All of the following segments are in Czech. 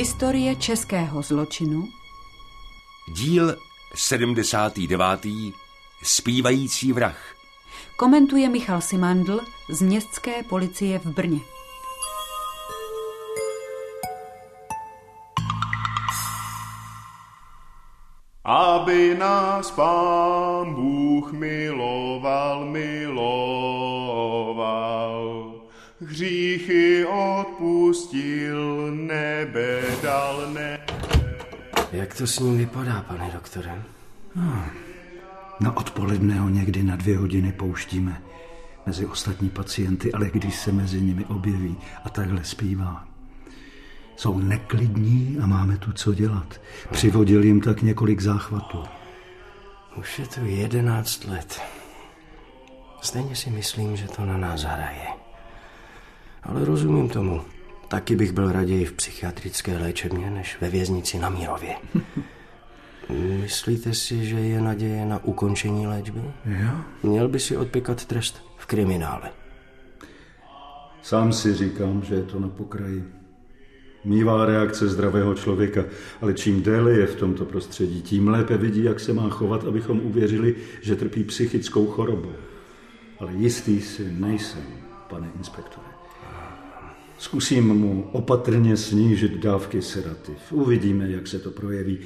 Historie českého zločinu Díl 79. Spívající vrah komentuje Michal Simandl z Městské policie v Brně. Aby nás pán Bůh miloval, miloval, odpustil, nebe dal nebe. Jak to s ním vypadá, pane doktore? Na odpoledne ho někdy na dvě hodiny pouštíme mezi ostatní pacienty, ale když se mezi nimi objeví a takhle zpívá, jsou neklidní a máme tu co dělat. Přivodil jim tak několik záchvatů. Už je to jedenáct let. Stejně si myslím, že to na nás hraje. Ale rozumím tomu. Taky bych byl raději v psychiatrické léčebně, než ve věznici na Mírově. Myslíte si, že je naděje na ukončení léčby? Jo? Měl by si odpěkat trest v kriminále. Sám si říkám, že je to na pokraji. Mívá reakce zdravého člověka, ale čím déle je v tomto prostředí, tím lépe vidí, jak se má chovat, abychom uvěřili, že trpí psychickou chorobou. Ale jistý si nejsem, pane inspektore. Zkusím mu opatrně snížit dávky sedativ. Uvidíme, jak se to projeví.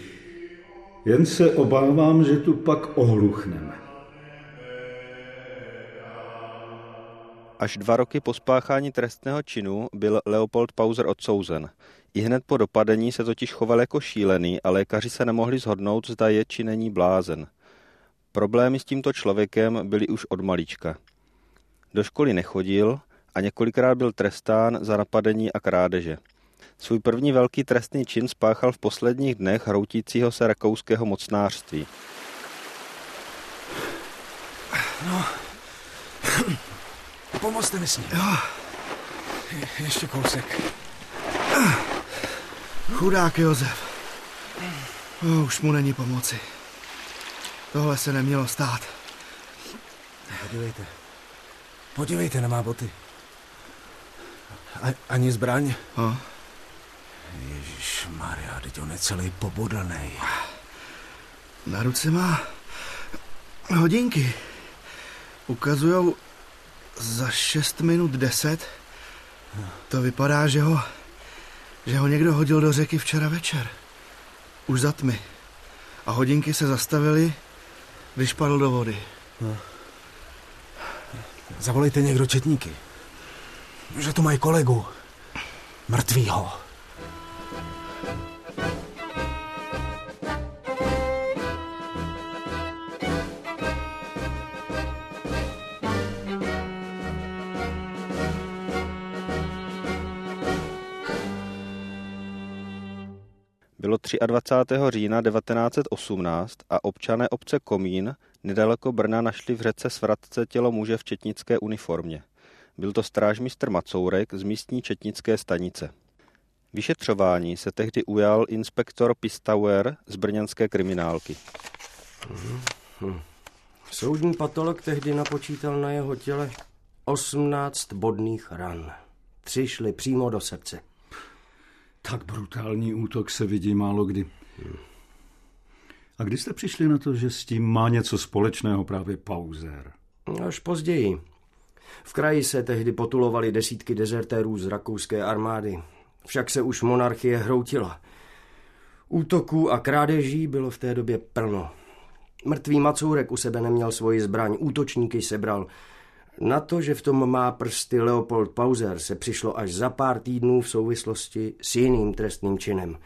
Jen se obávám, že tu pak ohluchneme. Až dva roky po spáchání trestného činu byl Leopold Pauser odsouzen. I hned po dopadení se totiž choval jako šílený a lékaři se nemohli zhodnout, zda je či není blázen. Problémy s tímto člověkem byly už od malička. Do školy nechodil a několikrát byl trestán za napadení a krádeže. Svůj první velký trestný čin spáchal v posledních dnech hroutícího se rakouského mocnářství. Pomozte mi s ním. Je, ještě kousek. Chudák Josef. O, už mu není pomoci. Tohle se nemělo stát. Podívejte. Podívejte na má boty. A, ani zbraň. A? Ježíš Maria, teď on je celý pobodlnej. Na ruce má hodinky. Ukazujou za 6 minut 10. To vypadá, že ho, že ho někdo hodil do řeky včera večer. Už za tmy. A hodinky se zastavily, když padl do vody. Zavolejte někdo četníky. Že tu mají kolegu. Mrtvýho. Bylo 23. října 1918 a občané obce Komín nedaleko Brna našli v řece Svratce tělo muže v četnické uniformě. Byl to strážmistr Macourek z místní četnické stanice. Vyšetřování se tehdy ujal inspektor Pistauer z brněnské kriminálky. Soudní patolog tehdy napočítal na jeho těle 18 bodných ran. Tři šly přímo do srdce. Tak brutální útok se vidí málo kdy. A kdy jste přišli na to, že s tím má něco společného právě Pauzer? Až později. V kraji se tehdy potulovali desítky dezertérů z rakouské armády. Však se už monarchie hroutila. Útoků a krádeží bylo v té době plno. Mrtvý Macourek u sebe neměl svoji zbraň, útočníky sebral. Na to, že v tom má prsty Leopold Pauser, se přišlo až za pár týdnů v souvislosti s jiným trestným činem.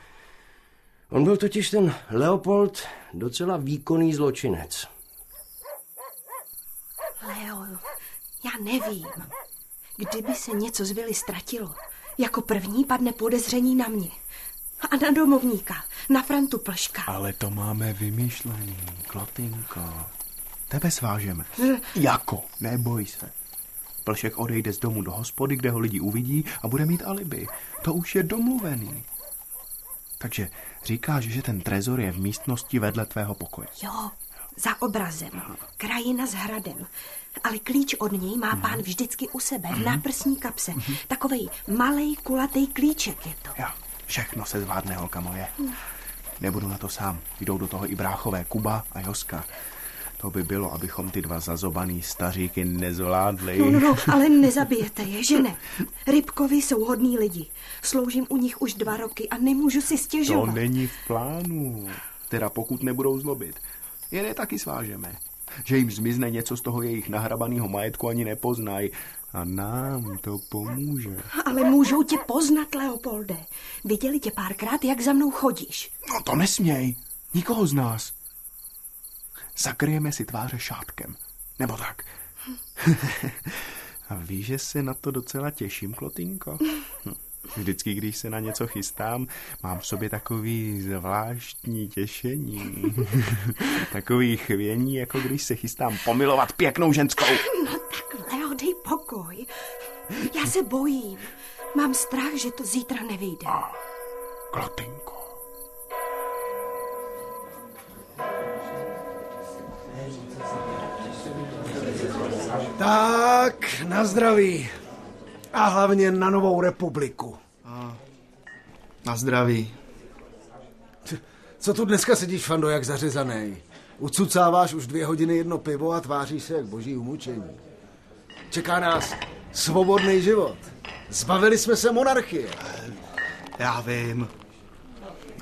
On byl totiž ten Leopold docela výkonný zločinec. Leo, já nevím. Kdyby se něco z vily ztratilo, jako první padne podezření na mě. A na domovníka, na Frantu Plška. Ale to máme vymyšlený, Klotinko. Tebe svážeme. Jako? Neboj se. Plšek odejde z domu do hospody, kde ho lidi uvidí a bude mít alibi. To už je domluvený. Takže říkáš, že ten trezor je v místnosti vedle tvého pokoje. Jo, za obrazem, krajina s hradem. Ale klíč od něj má pán vždycky u sebe, v náprsní kapse. Takovej malej kulatý klíček je to. Jo. Všechno se zvládne, holka moje. Nebudu na to sám. Jdou do toho i bráchové Kuba a Joska. To by bylo, abychom ty dva zazobaný staříky nezvládli. No, no, no, ale nezabijete je, že ne? Rybkovi jsou hodní lidi. Sloužím u nich už dva roky a nemůžu si stěžovat. To není v plánu. Teda pokud nebudou zlobit. Jen je taky svážeme. Že jim zmizne něco z toho jejich nahrabaného majetku ani nepoznají. A nám to pomůže. Ale můžou tě poznat, Leopolde. Viděli tě párkrát, jak za mnou chodíš. No to nesměj. Nikoho z nás. Zakryjeme si tváře šátkem. Nebo tak. A víš, že se na to docela těším, Klotinko? Hm. Vždycky, když se na něco chystám, mám v sobě takový zvláštní těšení. takový chvění, jako když se chystám pomilovat pěknou ženskou. No tak, Leo, dej pokoj. Já se bojím. Mám strach, že to zítra nevyjde. A, Klotinko. Tak, na zdraví. A hlavně na novou republiku. A, na zdraví. Co tu dneska sedíš, Fando, jak zařezaný? Ucucáváš už dvě hodiny jedno pivo a tváříš se jak boží umučení. Čeká nás svobodný život. Zbavili jsme se monarchie. Já vím.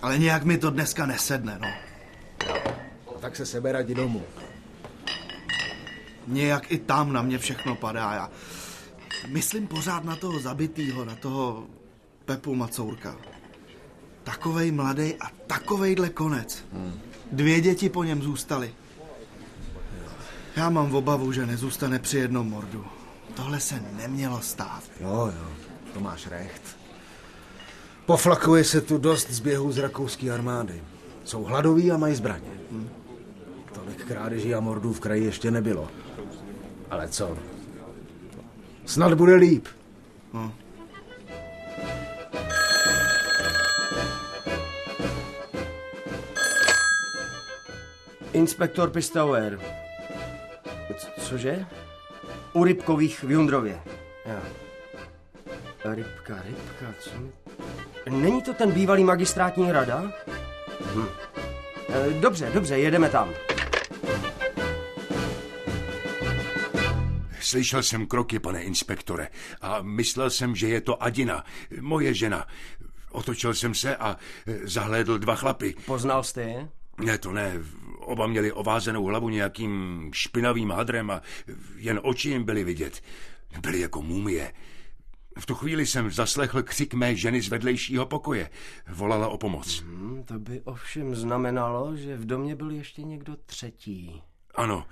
Ale nějak mi to dneska nesedne, no. Tak se sebe radi domů. Nějak i tam na mě všechno padá. Já myslím pořád na toho zabitýho, na toho Pepu Macourka. Takovej mladý a takovejhle konec. Hmm. Dvě děti po něm zůstaly. Já mám v obavu, že nezůstane při jednom mordu. Tohle se nemělo stát. Jo, jo, to máš recht. Poflakuje se tu dost zběhů z rakouské armády. Jsou hladoví a mají zbraně. Hm. Tolik krádeží a mordů v kraji ještě nebylo. Ale co? Snad bude líp. Hm. Inspektor Pistauer. Cože? U Rybkových v Jundrově. Jo. Rybka, rybka, co? Není to ten bývalý magistrátní rada? Hm. Dobře, dobře, jedeme tam. Slyšel jsem kroky, pane inspektore, a myslel jsem, že je to Adina, moje žena. Otočil jsem se a e, zahlédl dva chlapy. Poznal jste je? Ne, to ne. Oba měli ovázenou hlavu nějakým špinavým hadrem a jen oči jim byly vidět. Byly jako mumie. V tu chvíli jsem zaslechl křik mé ženy z vedlejšího pokoje. Volala o pomoc. Hmm, to by ovšem znamenalo, že v domě byl ještě někdo třetí. Ano,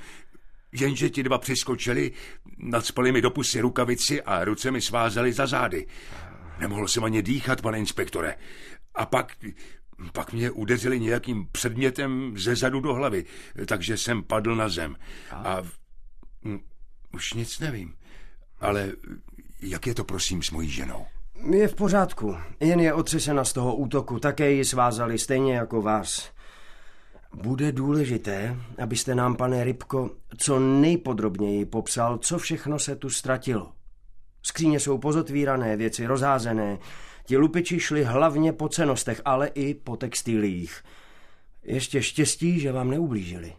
jenže ti dva přiskočili, nadspali mi do pusy rukavici a ruce mi svázali za zády. Nemohl jsem ani dýchat, pane inspektore. A pak, pak mě udeřili nějakým předmětem ze zadu do hlavy, takže jsem padl na zem. A hm, už nic nevím. Ale jak je to, prosím, s mojí ženou? Je v pořádku, jen je otřesena z toho útoku, také ji svázali stejně jako vás. Bude důležité, abyste nám, pane Rybko, co nejpodrobněji popsal, co všechno se tu ztratilo. Skříně jsou pozotvírané, věci rozházené. Ti lupiči šli hlavně po cenostech, ale i po textilích. Ještě štěstí, že vám neublížili.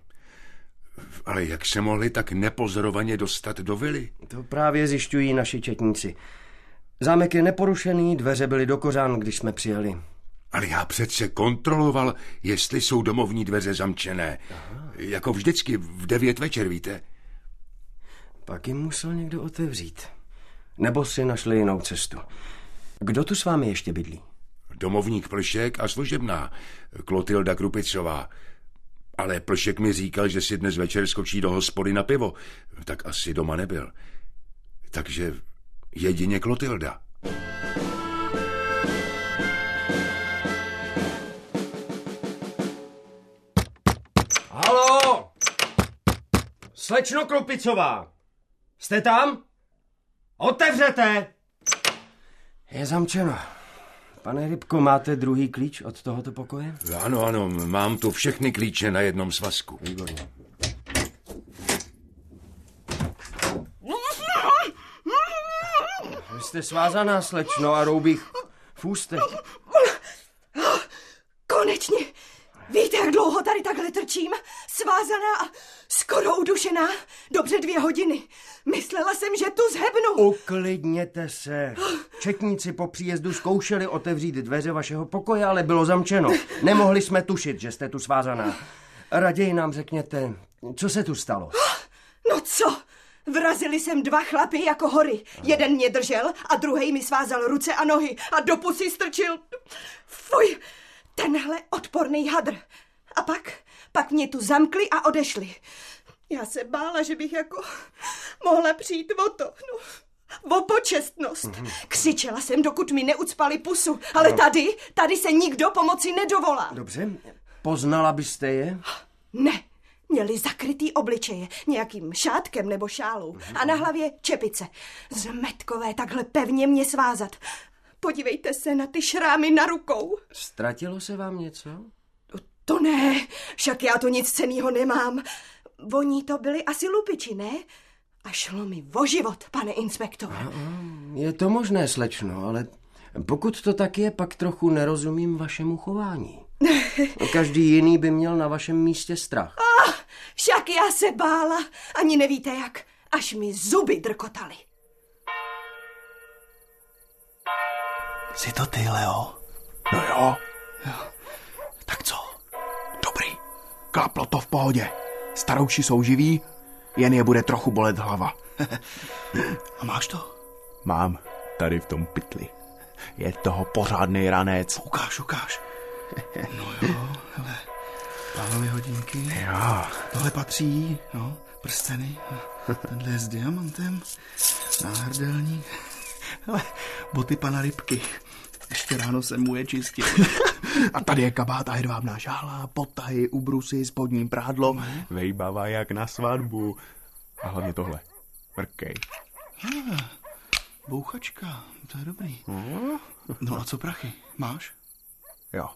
Ale jak se mohli tak nepozorovaně dostat do vily? To právě zjišťují naši četníci. Zámek je neporušený, dveře byly do kořán, když jsme přijeli. Ale já přece kontroloval, jestli jsou domovní dveře zamčené. Aha. Jako vždycky v devět večer, víte? Pak jim musel někdo otevřít. Nebo si našli jinou cestu. Kdo tu s vámi ještě bydlí? Domovník Plšek a služebná, Klotilda Krupicová. Ale Plšek mi říkal, že si dnes večer skočí do hospody na pivo. Tak asi doma nebyl. Takže jedině Klotilda. Halo! Slečno Krupicová! Jste tam? Otevřete! Je zamčeno. Pane Rybko, máte druhý klíč od tohoto pokoje? Ano, ano, mám tu všechny klíče na jednom svazku. Výborně. Vy jste svázaná, slečno, a roubích v ústech. Víte, jak dlouho tady takhle trčím? Svázaná a skoro udušená. Dobře dvě hodiny. Myslela jsem, že tu zhebnu. Uklidněte se. Četníci po příjezdu zkoušeli otevřít dveře vašeho pokoje, ale bylo zamčeno. Nemohli jsme tušit, že jste tu svázaná. Raději nám řekněte, co se tu stalo? No co? Vrazili sem dva chlapy jako hory. Jeden mě držel a druhý mi svázal ruce a nohy a do pusy strčil. Fuj, tenhle odporný hadr. A pak, pak mě tu zamkli a odešli. Já se bála, že bych jako mohla přijít o to. No, o počestnost. Křičela jsem, dokud mi neucpali pusu. Ale tady, tady se nikdo pomoci nedovolá. Dobře, poznala byste je? Ne, měli zakrytý obličeje nějakým šátkem nebo šálou a na hlavě čepice. Zmetkové takhle pevně mě svázat. Podívejte se na ty šrámy na rukou. Ztratilo se vám něco? To ne, však já to nic cenýho nemám. Voní to byli asi lupiči, ne? A šlo mi o život, pane inspektore. Je to možné, slečno, ale pokud to tak je, pak trochu nerozumím vašemu chování. Každý jiný by měl na vašem místě strach. Ah, však já se bála. Ani nevíte jak. Až mi zuby drkotaly. Jsi to ty, Leo? No jo. jo. Tak co? Dobrý. Klaplo to v pohodě. Starouši jsou živí, jen je bude trochu bolet hlava. A máš to? Mám. Tady v tom pytli. Je toho pořádný ranec. Ukáž, ukáž. No jo, hele. Pávely hodinky. Jo. Tohle patří, jo. Prsteny. Tenhle je s diamantem. Náhrdelník. Hele, boty pana Rybky. Ještě ráno jsem mu je čistil. A tady je kabát a hedvábná žála, potahy, ubrusy, spodní prádlo. Vejbava jak na svatbu. A hlavně tohle. Mrkej. Ah, bouchačka, to je dobrý. No a co prachy, máš? Jo.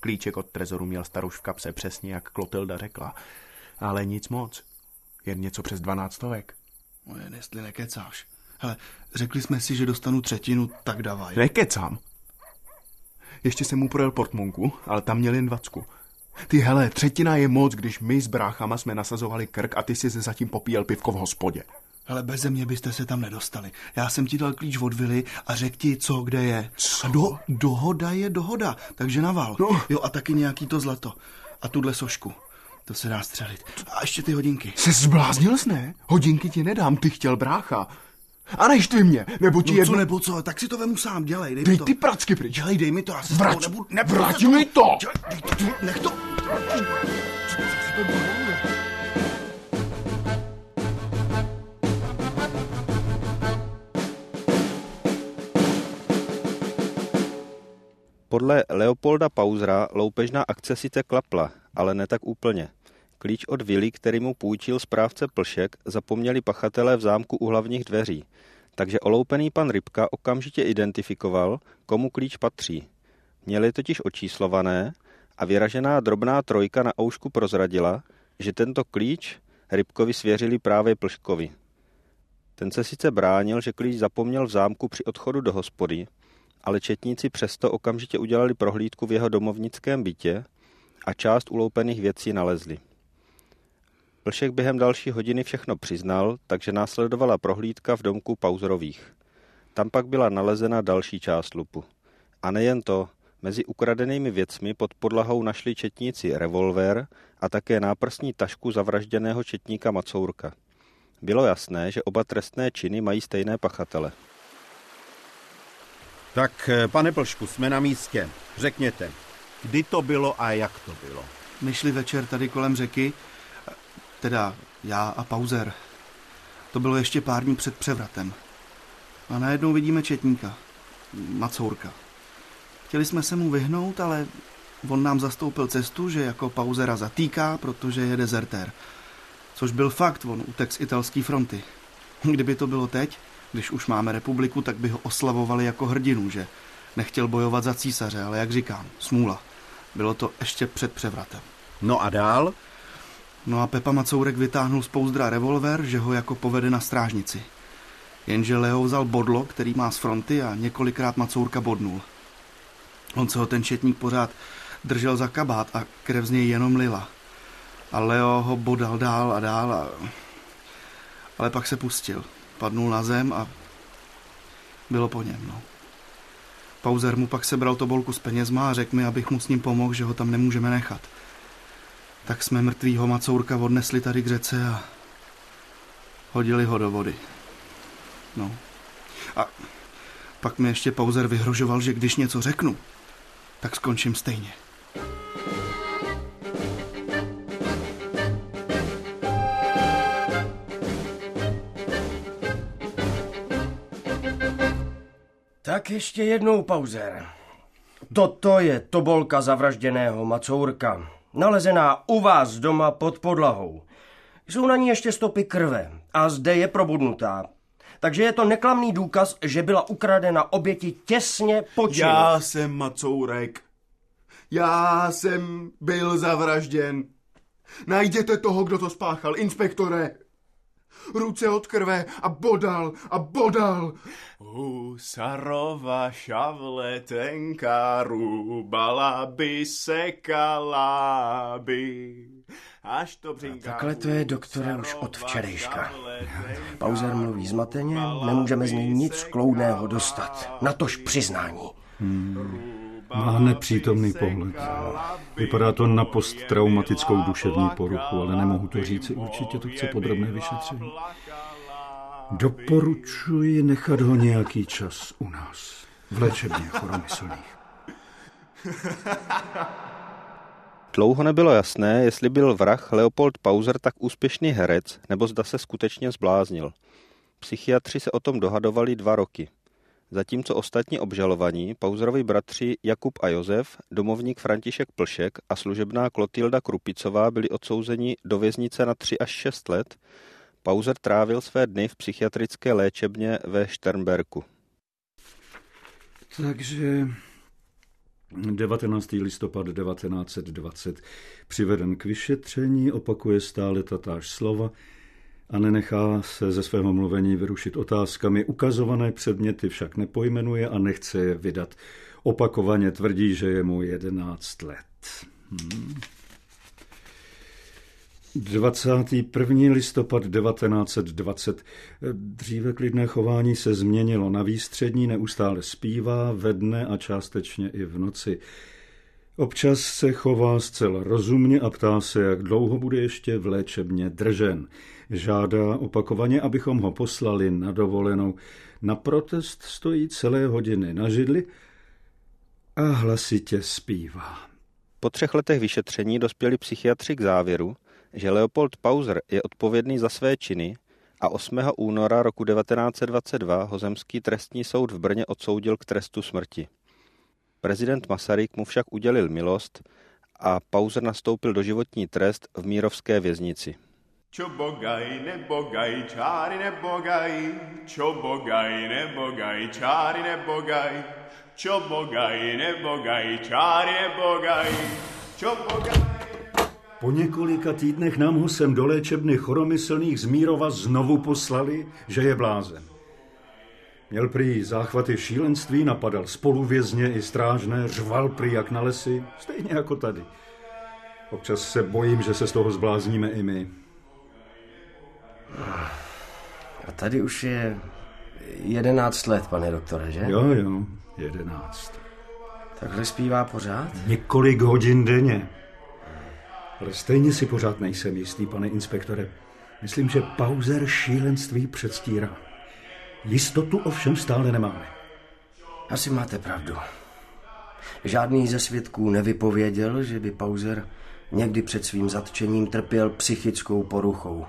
Klíček od trezoru měl staruš v kapse, přesně jak Klotilda řekla. Ale nic moc. Jen něco přes dvanáctovek. No jen jestli nekecáš. Hele, řekli jsme si, že dostanu třetinu, tak davaj. Nekecám. Ještě jsem mu projel portmonku, ale tam měl jen dvacku. Ty hele, třetina je moc, když my s bráchama jsme nasazovali krk a ty si se zatím popíjel pivko v hospodě. Ale bez mě byste se tam nedostali. Já jsem ti dal klíč od vily a řekl ti, co kde je. Co? A do, dohoda je dohoda, takže naval. No. Jo, a taky nějaký to zlato. A tuhle sošku. To se dá střelit. A ještě ty hodinky. Se zbláznil jsi, ne? Hodinky ti nedám, ty chtěl brácha. A neštvi mě, nebo ti no jedno... co nebo co, tak si to vemu sám, dělej, dej, dej mi to. ty pracky pryč. Dělej, dej mi to, já se Vrať, nebudu... nebudu vrať mi to! Dělej, dej, nech to... Podle Leopolda Pauzra loupežná akce sice klapla, ale ne tak úplně. Klíč od vily, který mu půjčil správce Plšek, zapomněli pachatelé v zámku u hlavních dveří, takže oloupený pan Rybka okamžitě identifikoval, komu klíč patří. Měli totiž očíslované a vyražená drobná trojka na oušku prozradila, že tento klíč Rybkovi svěřili právě Plškovi. Ten se sice bránil, že klíč zapomněl v zámku při odchodu do hospody, ale četníci přesto okamžitě udělali prohlídku v jeho domovnickém bytě a část uloupených věcí nalezli. Plšek během další hodiny všechno přiznal, takže následovala prohlídka v domku Pauzerových. Tam pak byla nalezena další část lupu. A nejen to, mezi ukradenými věcmi pod podlahou našli četníci revolver a také náprstní tašku zavražděného četníka Macourka. Bylo jasné, že oba trestné činy mají stejné pachatele. Tak, pane Plšku, jsme na místě. Řekněte, kdy to bylo a jak to bylo? My šli večer tady kolem řeky, teda já a Pauzer. To bylo ještě pár dní před převratem. A najednou vidíme četníka, Macourka. Chtěli jsme se mu vyhnout, ale on nám zastoupil cestu, že jako Pauzera zatýká, protože je dezertér. Což byl fakt, on utek z italské fronty. Kdyby to bylo teď, když už máme republiku, tak by ho oslavovali jako hrdinu, že nechtěl bojovat za císaře, ale jak říkám, smůla. Bylo to ještě před převratem. No a dál? No a Pepa Macourek vytáhnul z pouzdra revolver, že ho jako povede na strážnici. Jenže Leo vzal bodlo, který má z fronty a několikrát Macourka bodnul. On se ho ten četník pořád držel za kabát a krev z něj jenom lila. A Leo ho bodal dál a dál, a... ale pak se pustil. Padnul na zem a bylo po něm. No. Pauzer mu pak sebral tobolku s penězma a řekl mi, abych mu s ním pomohl, že ho tam nemůžeme nechat. Tak jsme mrtvýho macourka odnesli tady k řece a hodili ho do vody. No. A pak mi ještě Pauzer vyhrožoval, že když něco řeknu, tak skončím stejně. Tak ještě jednou, Pauzer. Toto je tobolka zavražděného Macourka, nalezená u vás doma pod podlahou. Jsou na ní ještě stopy krve a zde je probudnutá. Takže je to neklamný důkaz, že byla ukradena oběti těsně po činu. Já jsem Macourek. Já jsem byl zavražděn. Najděte toho, kdo to spáchal, inspektore. Ruce od krve a bodal a bodal. Husarova šavle tenká rubala by sekala by. Až to břinká... Takhle to je, doktore, už od včerejška. Pauzer mluví zmateně, nemůžeme z něj nic kloudného dostat. Natož přiznání. Hmm. Má nepřítomný pohled. Vypadá to na posttraumatickou duševní poruchu, ale nemohu to říct. Určitě to chce podrobné vyšetření. Doporučuji nechat ho nějaký čas u nás. V léčebně choromyslných. Dlouho nebylo jasné, jestli byl vrah Leopold Pauser tak úspěšný herec, nebo zda se skutečně zbláznil. Psychiatři se o tom dohadovali dva roky. Zatímco ostatní obžalovaní, Pauzerovi bratři Jakub a Josef, domovník František Plšek a služebná Klotilda Krupicová byli odsouzeni do věznice na 3 až 6 let, Pauzer trávil své dny v psychiatrické léčebně ve Šternberku. Takže 19. listopad 1920 přiveden k vyšetření, opakuje stále tatáž slova, a nenechá se ze svého mluvení vyrušit otázkami. Ukazované předměty však nepojmenuje a nechce je vydat. Opakovaně tvrdí, že je mu 11 let. Hmm. 21. listopad 1920. Dříve klidné chování se změnilo na výstřední, neustále zpívá ve dne a částečně i v noci. Občas se chová zcela rozumně a ptá se, jak dlouho bude ještě v léčebně držen. Žádá opakovaně, abychom ho poslali na dovolenou. Na protest stojí celé hodiny na židli a hlasitě zpívá. Po třech letech vyšetření dospěli psychiatři k závěru, že Leopold Pauser je odpovědný za své činy a 8. února roku 1922 ho zemský trestní soud v Brně odsoudil k trestu smrti. Prezident Masaryk mu však udělil milost a Pauzer nastoupil do životní trest v Mírovské věznici. Čo bogaj, nebogaj, čáry nebogaj, čo bogaj, nebogaj, čáry nebogaj, čo bogaj, nebogaj, čáry nebogaj, čo bogaj. Po několika týdnech nám ho sem do léčebny choromyslných z Mírova znovu poslali, že je blázen. Měl prý záchvaty šílenství, napadal spoluvězně i strážné, řval prý jak na lesy, stejně jako tady. Občas se bojím, že se z toho zblázníme i my. A tady už je jedenáct let, pane doktore, že? Jo, jo, jedenáct. Takhle zpívá pořád? Několik hodin denně. Ale stejně si pořád nejsem jistý, pane inspektore. Myslím, že Pauzer šílenství předstírá. Jistotu ovšem stále nemáme. Asi máte pravdu. Žádný ze svědků nevypověděl, že by Pauzer někdy před svým zatčením trpěl psychickou poruchou.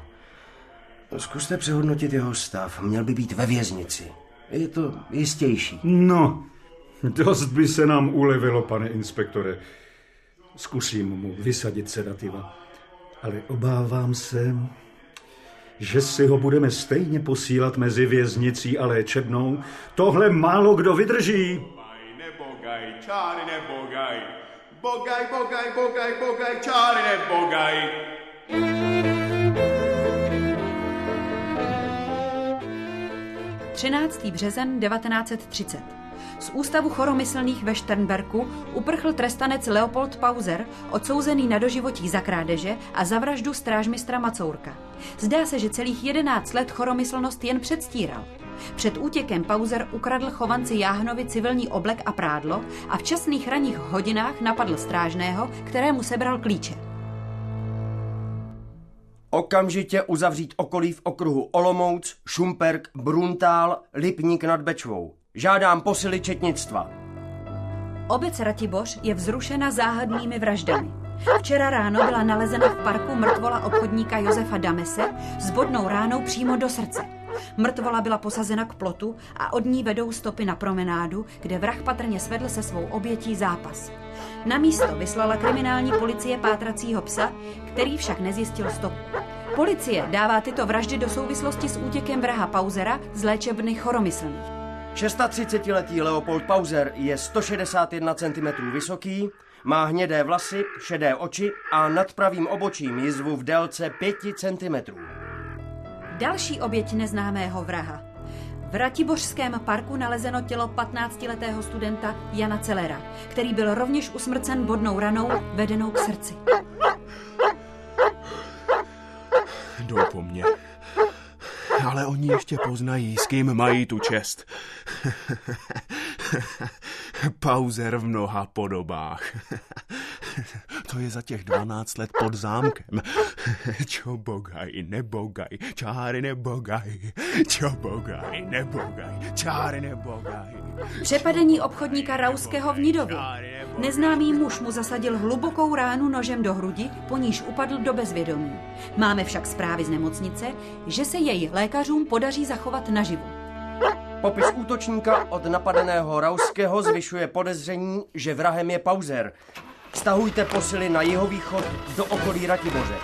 Zkuste přehodnotit jeho stav. Měl by být ve věznici. Je to jistější. No, dost by se nám ulevilo, pane inspektore. Zkusím mu vysadit sedativa. Ale obávám se, že si ho budeme stejně posílat mezi věznicí a léčebnou. Tohle málo kdo vydrží. Nebogaj, čáry nebogaj. Bogaj, bogaj, bogaj, bogaj, čáry nebogaj. 13. březen 1930. Z ústavu choromyslných ve Šternberku uprchl trestanec Leopold Pauser, odsouzený na doživotí za krádeže a za vraždu strážmistra Macourka. Zdá se, že celých jedenáct let choromyslnost jen předstíral. Před útěkem Pauzer ukradl chovanci Jáhnovi civilní oblek a prádlo a v časných ranních hodinách napadl strážného, kterému sebral klíče. Okamžitě uzavřít okolí v okruhu Olomouc, Šumperk, Bruntál, Lipník nad Bečvou. Žádám posily četnictva. Obec Ratiboř je vzrušena záhadnými vraždami. Včera ráno byla nalezena v parku mrtvola obchodníka Josefa Damese s bodnou ránou přímo do srdce. Mrtvola byla posazena k plotu a od ní vedou stopy na promenádu, kde vrah patrně svedl se svou obětí zápas. Na místo vyslala kriminální policie pátracího psa, který však nezjistil stop. Policie dává tyto vraždy do souvislosti s útěkem vraha Pauzera z léčebny choromyslných. 36-letý Leopold Pauser je 161 cm vysoký, má hnědé vlasy, šedé oči a nad pravým obočím jizvu v délce 5 cm. Další oběť neznámého vraha. V Ratibořském parku nalezeno tělo 15-letého studenta Jana Celera, který byl rovněž usmrcen bodnou ranou vedenou k srdci. Jdou po mně. Ale oni ještě poznají, s kým mají tu čest. Pauzer v mnoha podobách. To je za těch 12 let pod zámkem. Čo bogaj, nebogaj, čáry nebogaj. Čo bogaj, nebogaj, čáry nebogaj. Přepadení obchodníka Rauského v Nidově. Neznámý muž mu zasadil hlubokou ránu nožem do hrudi, po níž upadl do bezvědomí. Máme však zprávy z nemocnice, že se jej lékařům podaří zachovat naživu. Popis útočníka od napadeného Rauského zvyšuje podezření, že vrahem je Pauzer. Stahujte posily na jihovýchod do okolí Ratiboře.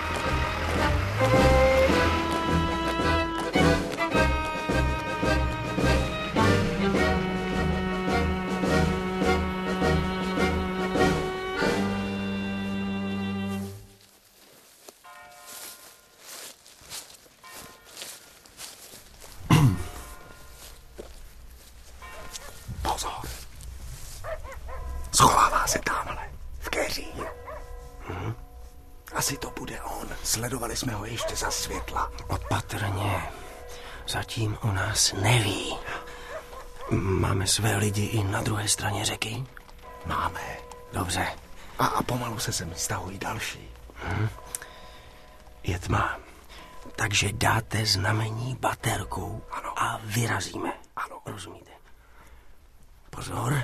Zatím o nás neví. Máme své lidi i na druhé straně řeky? Máme. Dobře. A, a pomalu se sem stahují další. Hm. Je tma. Takže dáte znamení baterkou Ano. a vyrazíme. Ano. Rozumíte? Pozor.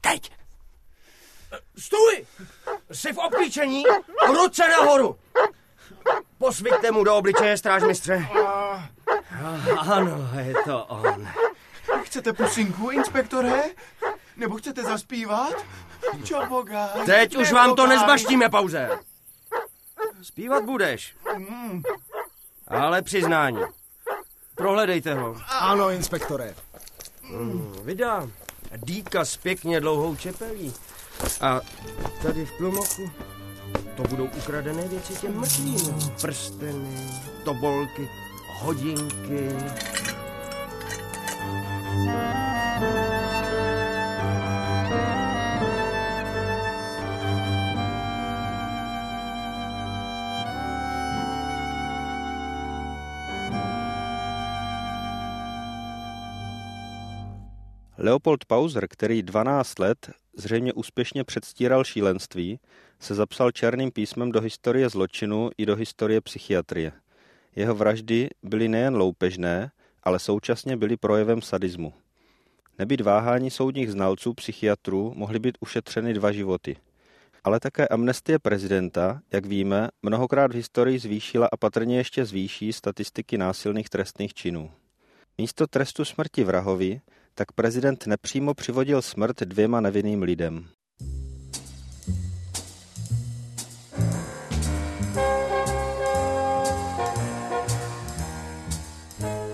Teď. Stůj! Jsi v obklíčení? Ruce nahoru! Posvíťte mu do obličeje, strážmistře. Ano, je to on. Chcete pusinku, inspektore? Nebo chcete zaspívat? Čo boga? Teď už vám to nezbaštíme, pauze. Zpívat budeš. Ale přiznání. Prohledejte ho. Ano, inspektore. Hmm, vydá. Dýka s pěkně dlouhou čepelí. A tady v plumochu to budou ukradené věci těm mrtvým. Prsteny, tobolky, hodinky. Leopold Pauser, který 12 let zřejmě úspěšně předstíral šílenství, se zapsal černým písmem do historie zločinu i do historie psychiatrie. Jeho vraždy byly nejen loupežné, ale současně byly projevem sadismu. Nebýt váhání soudních znalců psychiatrů, mohly být ušetřeny dva životy. Ale také amnestie prezidenta, jak víme, mnohokrát v historii zvýšila a patrně ještě zvýší statistiky násilných trestných činů. Místo trestu smrti vrahovi tak prezident nepřímo přivodil smrt dvěma nevinným lidem.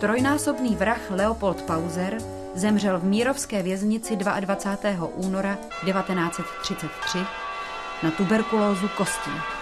Trojnásobný vrah Leopold Pauser zemřel v Mírovské věznici 22. února 1933 na tuberkulózu kostí.